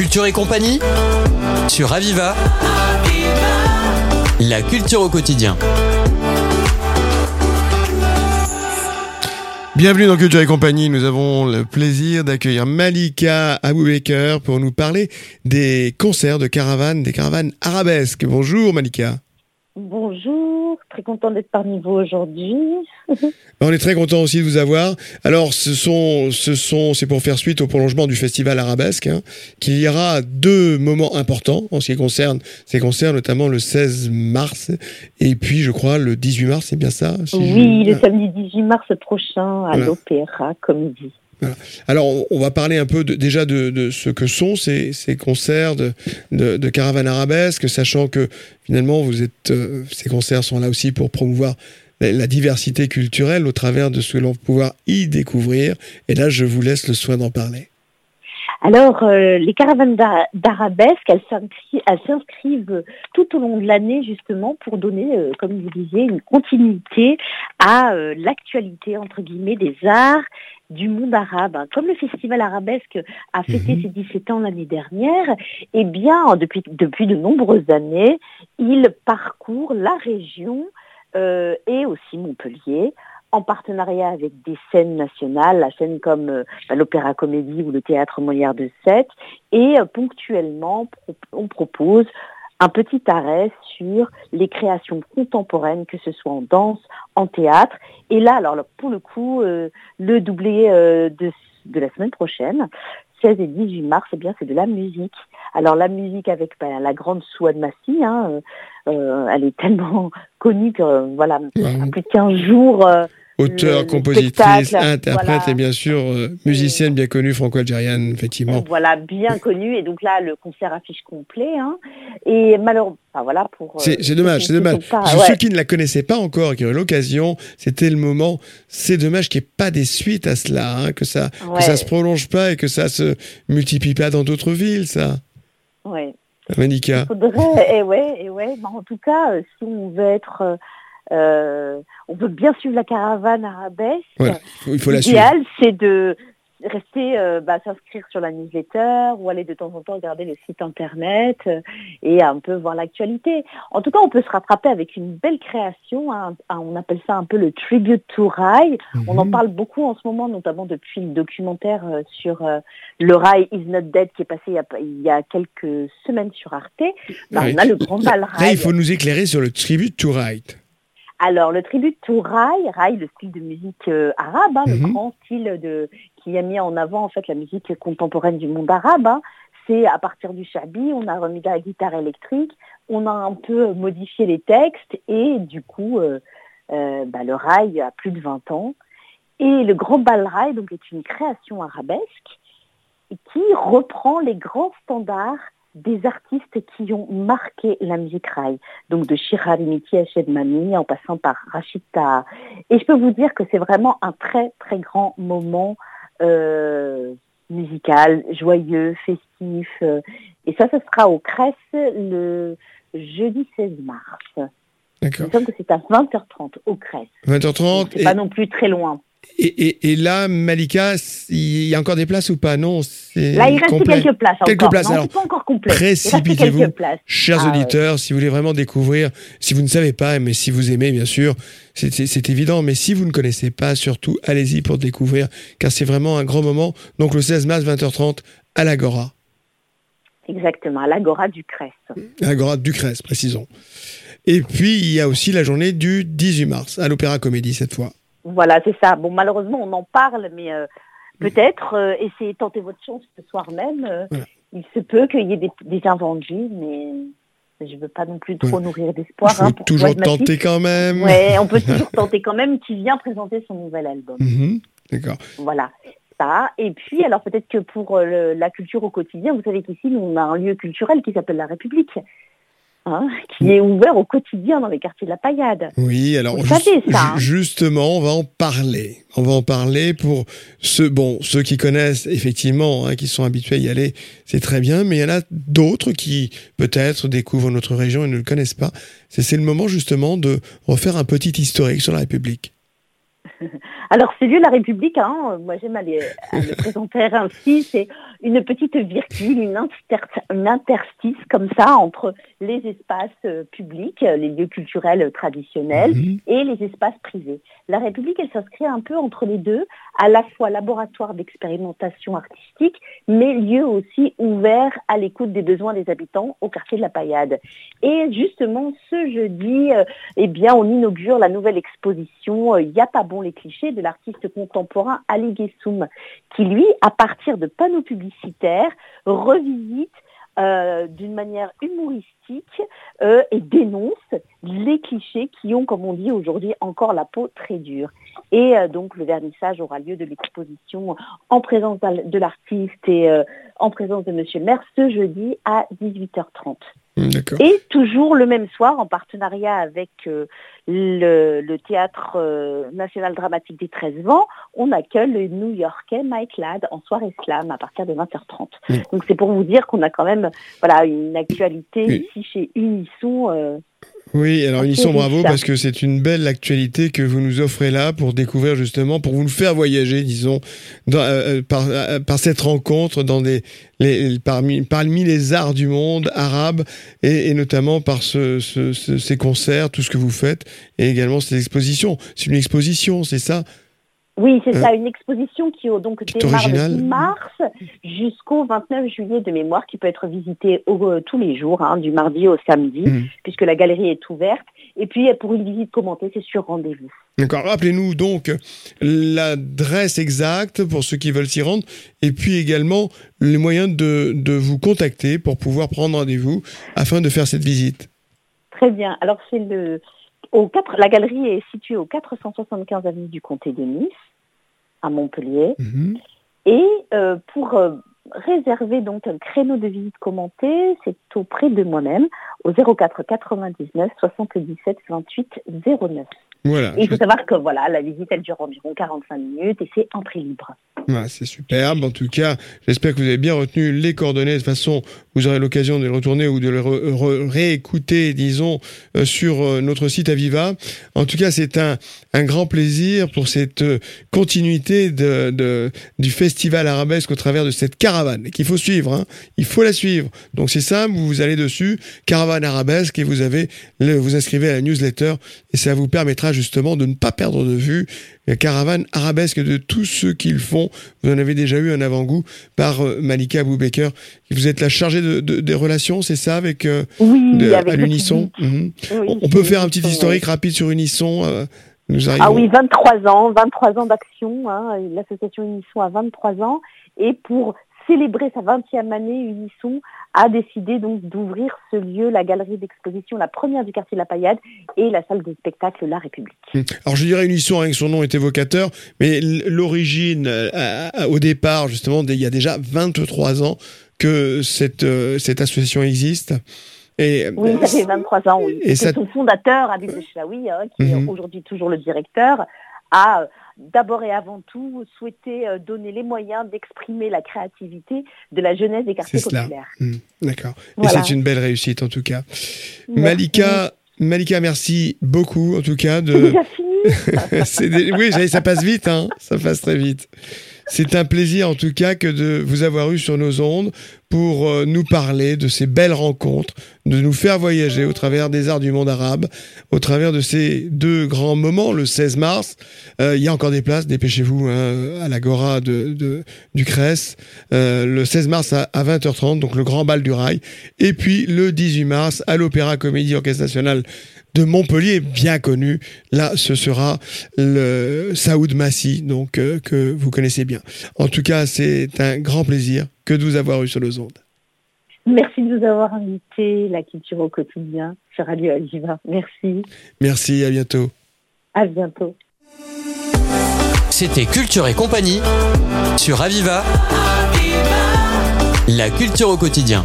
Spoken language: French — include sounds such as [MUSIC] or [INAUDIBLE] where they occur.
Culture et compagnie sur Aviva. La culture au quotidien. Bienvenue dans Culture et compagnie. Nous avons le plaisir d'accueillir Malika Aboubaker pour nous parler des concerts de caravanes, des caravanes arabesques. Bonjour Malika. Bonjour, très content d'être parmi vous aujourd'hui. On est très content aussi de vous avoir. Alors, ce sont, ce sont, c'est pour faire suite au prolongement du festival arabesque, hein, qu'il y aura deux moments importants en ce qui concerne ces concerts, notamment le 16 mars et puis, je crois, le 18 mars, c'est bien ça Oui, le samedi 18 mars prochain à l'Opéra Comédie. Alors, on va parler un peu déjà de, ce que sont ces, concerts de, de, caravane arabesque, sachant que finalement, euh, ces concerts sont là aussi pour promouvoir la, diversité culturelle au travers de ce que l'on va pouvoir y découvrir. Et là, je vous laisse le soin d'en parler. Alors, euh, les caravanes d'arabesque, elles s'inscrivent tout au long de l'année justement pour donner, euh, comme vous disiez, une continuité à l'actualité, entre guillemets, des arts du monde arabe. Comme le festival arabesque a fêté mhm. ses 17 ans l'année dernière, eh bien, depuis, depuis de nombreuses années, il parcourt la région euh, et aussi Montpellier en partenariat avec des scènes nationales, la scène comme euh, bah, l'Opéra Comédie ou le Théâtre Molière de Sète, et euh, ponctuellement on propose un petit arrêt sur les créations contemporaines, que ce soit en danse, en théâtre. Et là, alors pour le coup, euh, le doublé euh, de, de, la semaine prochaine, 16 et 18 mars, eh bien c'est de la musique. Alors la musique avec ben, la grande Souad Massi, hein, euh, elle est tellement [LAUGHS] connue que voilà, plus de 15 jours auteur, compositrice, interprète et bien sûr euh, musicienne bien connue franco-algérienne, effectivement. Voilà, bien connue. Et donc là, le concert affiche complet. Hein. Et malheureusement, voilà pour. Euh, c'est dommage, c'est dommage. Ceux qui ne la connaissaient pas encore, qui ont eu l'occasion, c'était le moment. C'est dommage qu'il n'y ait pas des suites à cela, hein, que ça, que ça se prolonge pas et que ça se multiplie pas dans d'autres villes, ça. Ouais. Manika. Faudrait, et ouais, et ouais. en tout cas, euh, si on veut être euh, on peut bien suivre la caravane arabesque. il faut L'idéal, c'est de rester, euh, bah, s'inscrire sur la newsletter ou aller de temps en temps regarder le site internet euh, et un peu voir l'actualité. En tout cas, on peut se rattraper avec une belle création. Hein, on appelle ça un peu le tribute to rail. On en mhm. parle beaucoup en ce moment, notamment depuis le documentaire sur le rail is not dead qui est passé il y a, quelques semaines sur Arte. Bah, on a le grand bal rail. Là, il faut nous éclairer sur le tribute to rail. Alors, le tribut to Rai, Rai, le style de musique euh, arabe, hein, le mhm. grand style de, qui a mis en avant en fait la musique contemporaine du monde arabe, hein, c'est à partir du shabi, on a remis la guitare électrique, on a un peu modifié les textes et du coup, euh, euh, bah, le Rai a plus de 20 ans. Et le Grand Bal Rai donc, est une création arabesque qui reprend les grands standards des artistes qui ont marqué la musique rail, donc de Shirarimiti à Shedmani en passant par Rachita. Et je peux vous dire que c'est vraiment un très très grand moment euh, musical, joyeux, festif. Euh, et ça, ce sera au Cresse le jeudi 16 mars. D'accord. Il me que c'est à 20h30 au Cresse. 20h30. C'est pas non plus très loin. Et, là, Malika, il y a encore des places ou pas? Non, Là, il reste quelques places. Quelques encore. places. Non, alors, pas encore complet. Précipitez-vous, chers ah, auditeurs, si vous voulez vraiment découvrir, si vous ne savez pas, mais si vous aimez, bien sûr, c'est évident. Mais si vous ne connaissez pas, surtout, allez-y pour découvrir, car c'est vraiment un grand moment. Donc le 16 mars, 20h30, à l'Agora. Exactement, à l'Agora du Crès. L'Agora du Crès, précisons. Et puis, il y a aussi la journée du 18 mars, à l'Opéra Comédie cette fois. Voilà, c'est ça. Bon, malheureusement, on en parle, mais euh, peut-être euh, essayez tenter votre chance ce soir même. Euh, il se peut qu'il y ait des, des invendus, mais je ne veux pas non plus trop nourrir d'espoir. Hein, toujours tenter quand même. Ouais, on peut toujours [LAUGHS] tenter quand même. Qui vient présenter son nouvel album. Mhm, d'accord. Voilà. Ça. Et puis, alors peut-être que pour la culture au quotidien, vous savez qu'ici, nous, on a un lieu culturel qui s'appelle la République. Hein, qui est ouvert au quotidien dans les quartiers de la Paillade. Oui, alors hein. justement, on va en parler. On va en parler pour ceux, bon, ceux qui connaissent effectivement, hein, qui sont habitués à y aller, c'est très bien, mais il y en a d'autres qui peut-être découvrent notre région et ne le connaissent pas. C'est le moment justement de refaire un petit historique sur la République. [LAUGHS] Alors, c'est lieu la République, hein, moi j'aime aller le [LAUGHS] présenter ainsi, c'est une petite virgule, une, interstice comme ça entre les espaces euh, publics, les lieux culturels traditionnels mhm. et les espaces privés. La République, elle s'inscrit un peu entre les deux, à la fois laboratoire d'expérimentation artistique, mais lieu aussi ouvert à l'écoute des besoins des habitants au quartier de la Paillade. Et justement, ce jeudi, euh, eh bien, on inaugure la nouvelle exposition euh, Y a pas bon les clichés de l'artiste contemporain Ali Gessoum, qui lui, à partir de panneaux publicitaires, revisite euh, d'une manière humoristique euh, et dénonce les clichés qui ont, comme on dit aujourd'hui, encore la peau très dure. Et euh, donc le vernissage aura lieu de l'exposition en présence de l'artiste et en présence de Monsieur Maire ce jeudi à 18h30. Et toujours le même soir, en partenariat avec euh, le, Théâtre euh, National Dramatique des 13 Vents, on accueille le New-Yorkais Mike Ladd en soirée slam à partir de 20h30. Donc c'est pour vous dire qu'on a quand même voilà, une actualité ici chez Unisson euh, oui, alors Unisson, bravo, parce que c'est une belle actualité que vous nous offrez là pour découvrir justement, pour vous faire voyager, disons, dans, euh, euh, par, euh, par, cette rencontre dans des, les, parmi, parmi les arts du monde arabe et, et notamment par ce, ce, ces concerts, tout ce que vous faites et également ces expositions. C'est une exposition, c'est ça? Oui, c'est ça, une exposition qui donc démarre le mars jusqu'au 29 juillet de mémoire, qui peut être visitée euh, tous les jours, hein, du mardi au samedi, mmh. puisque la galerie est ouverte. Et puis pour une visite commentée, c'est sur rendez-vous. D'accord. Rappelez-nous donc l'adresse exacte pour ceux qui veulent s'y rendre, et puis également les moyens de, de vous contacter pour pouvoir prendre rendez-vous afin de faire cette visite. Très bien. Alors c'est le au 4, la galerie est située au 475 avenue du Comté de Nice à Montpellier. Mhm. Et euh, pour euh, réserver donc un créneau de visite commentée, c'est auprès de moi-même au 04 99 77 28 09. Voilà. Et il faut savoir que voilà, la visite elle dure environ 45 minutes et c'est entrée libre. c'est superbe. En tout cas, j'espère que vous avez bien retenu les coordonnées. De toute façon, vous aurez l'occasion de les retourner ou de les réécouter, disons, euh, sur euh, notre site Aviva. En tout cas, c'est un, un grand plaisir pour cette euh, continuité de, de, du festival arabesque au travers de cette caravane qu'il faut suivre. Hein. Il faut la suivre. Donc c'est simple, vous allez dessus, caravane arabesque, et vous avez le, vous inscrivez à la newsletter et ça vous permettra justement de ne pas perdre de vue la caravane arabesque de tous ceux qu'ils font. Vous en avez déjà eu un avant-goût par euh, Malika Aboubaker. Vous êtes la chargée de, des relations, c'est ça, avec, euh, oui, à l'Unisson mhm. On peut faire un petit historique rapide sur Unisson euh, nous Ah oui, 23 ans, 23 ans d'action. Hein, L'association Unisson a 23 ans. Et pour célébrer sa 20e année, Unisson a décidé donc d'ouvrir ce lieu, la galerie d'exposition, la première du quartier de la Paillade et la salle de spectacle La République. Alors je dirais Unisson avec son nom est évocateur, mais l'origine, euh, au départ justement, il y a déjà 23 ans que cette, euh, cette association existe. Et, oui, ça fait 23 ans, oui. Et son fondateur, Abid Chaoui, hein, qui est hum. aujourd'hui toujours le directeur, a d'abord et avant tout souhaité euh, donner les moyens d'exprimer la créativité de la jeunesse des quartiers populaires. Mmh, d'accord. Et c'est une belle réussite en tout cas. Malika, Malika, merci beaucoup en tout cas. De... [LAUGHS] Déjà fini [LAUGHS] Oui, ça passe vite, hein. ça passe très vite. C'est un plaisir en tout cas que de vous avoir eu sur nos ondes pour euh, nous parler de ces belles rencontres, de nous faire voyager au travers des arts du monde arabe, au travers de ces deux grands moments, le 16 mars. Euh, il y a encore des places, dépêchez-vous hein, à l'Agora de, du Crès, euh, le 16 mars à, 20h30, donc le grand bal du rail, et puis le 18 mars à l'Opéra Comédie Orchestre National de Montpellier, bien connu. Là, ce sera le Saoud Massi, donc euh, que vous connaissez bien. En tout cas, c'est un grand plaisir que de vous avoir eu sur le ondes. Merci de nous avoir invité la culture au quotidien sur Radio Aviva. Merci. Merci, à bientôt. À bientôt. C'était Culture et compagnie sur Aviva. La culture au quotidien.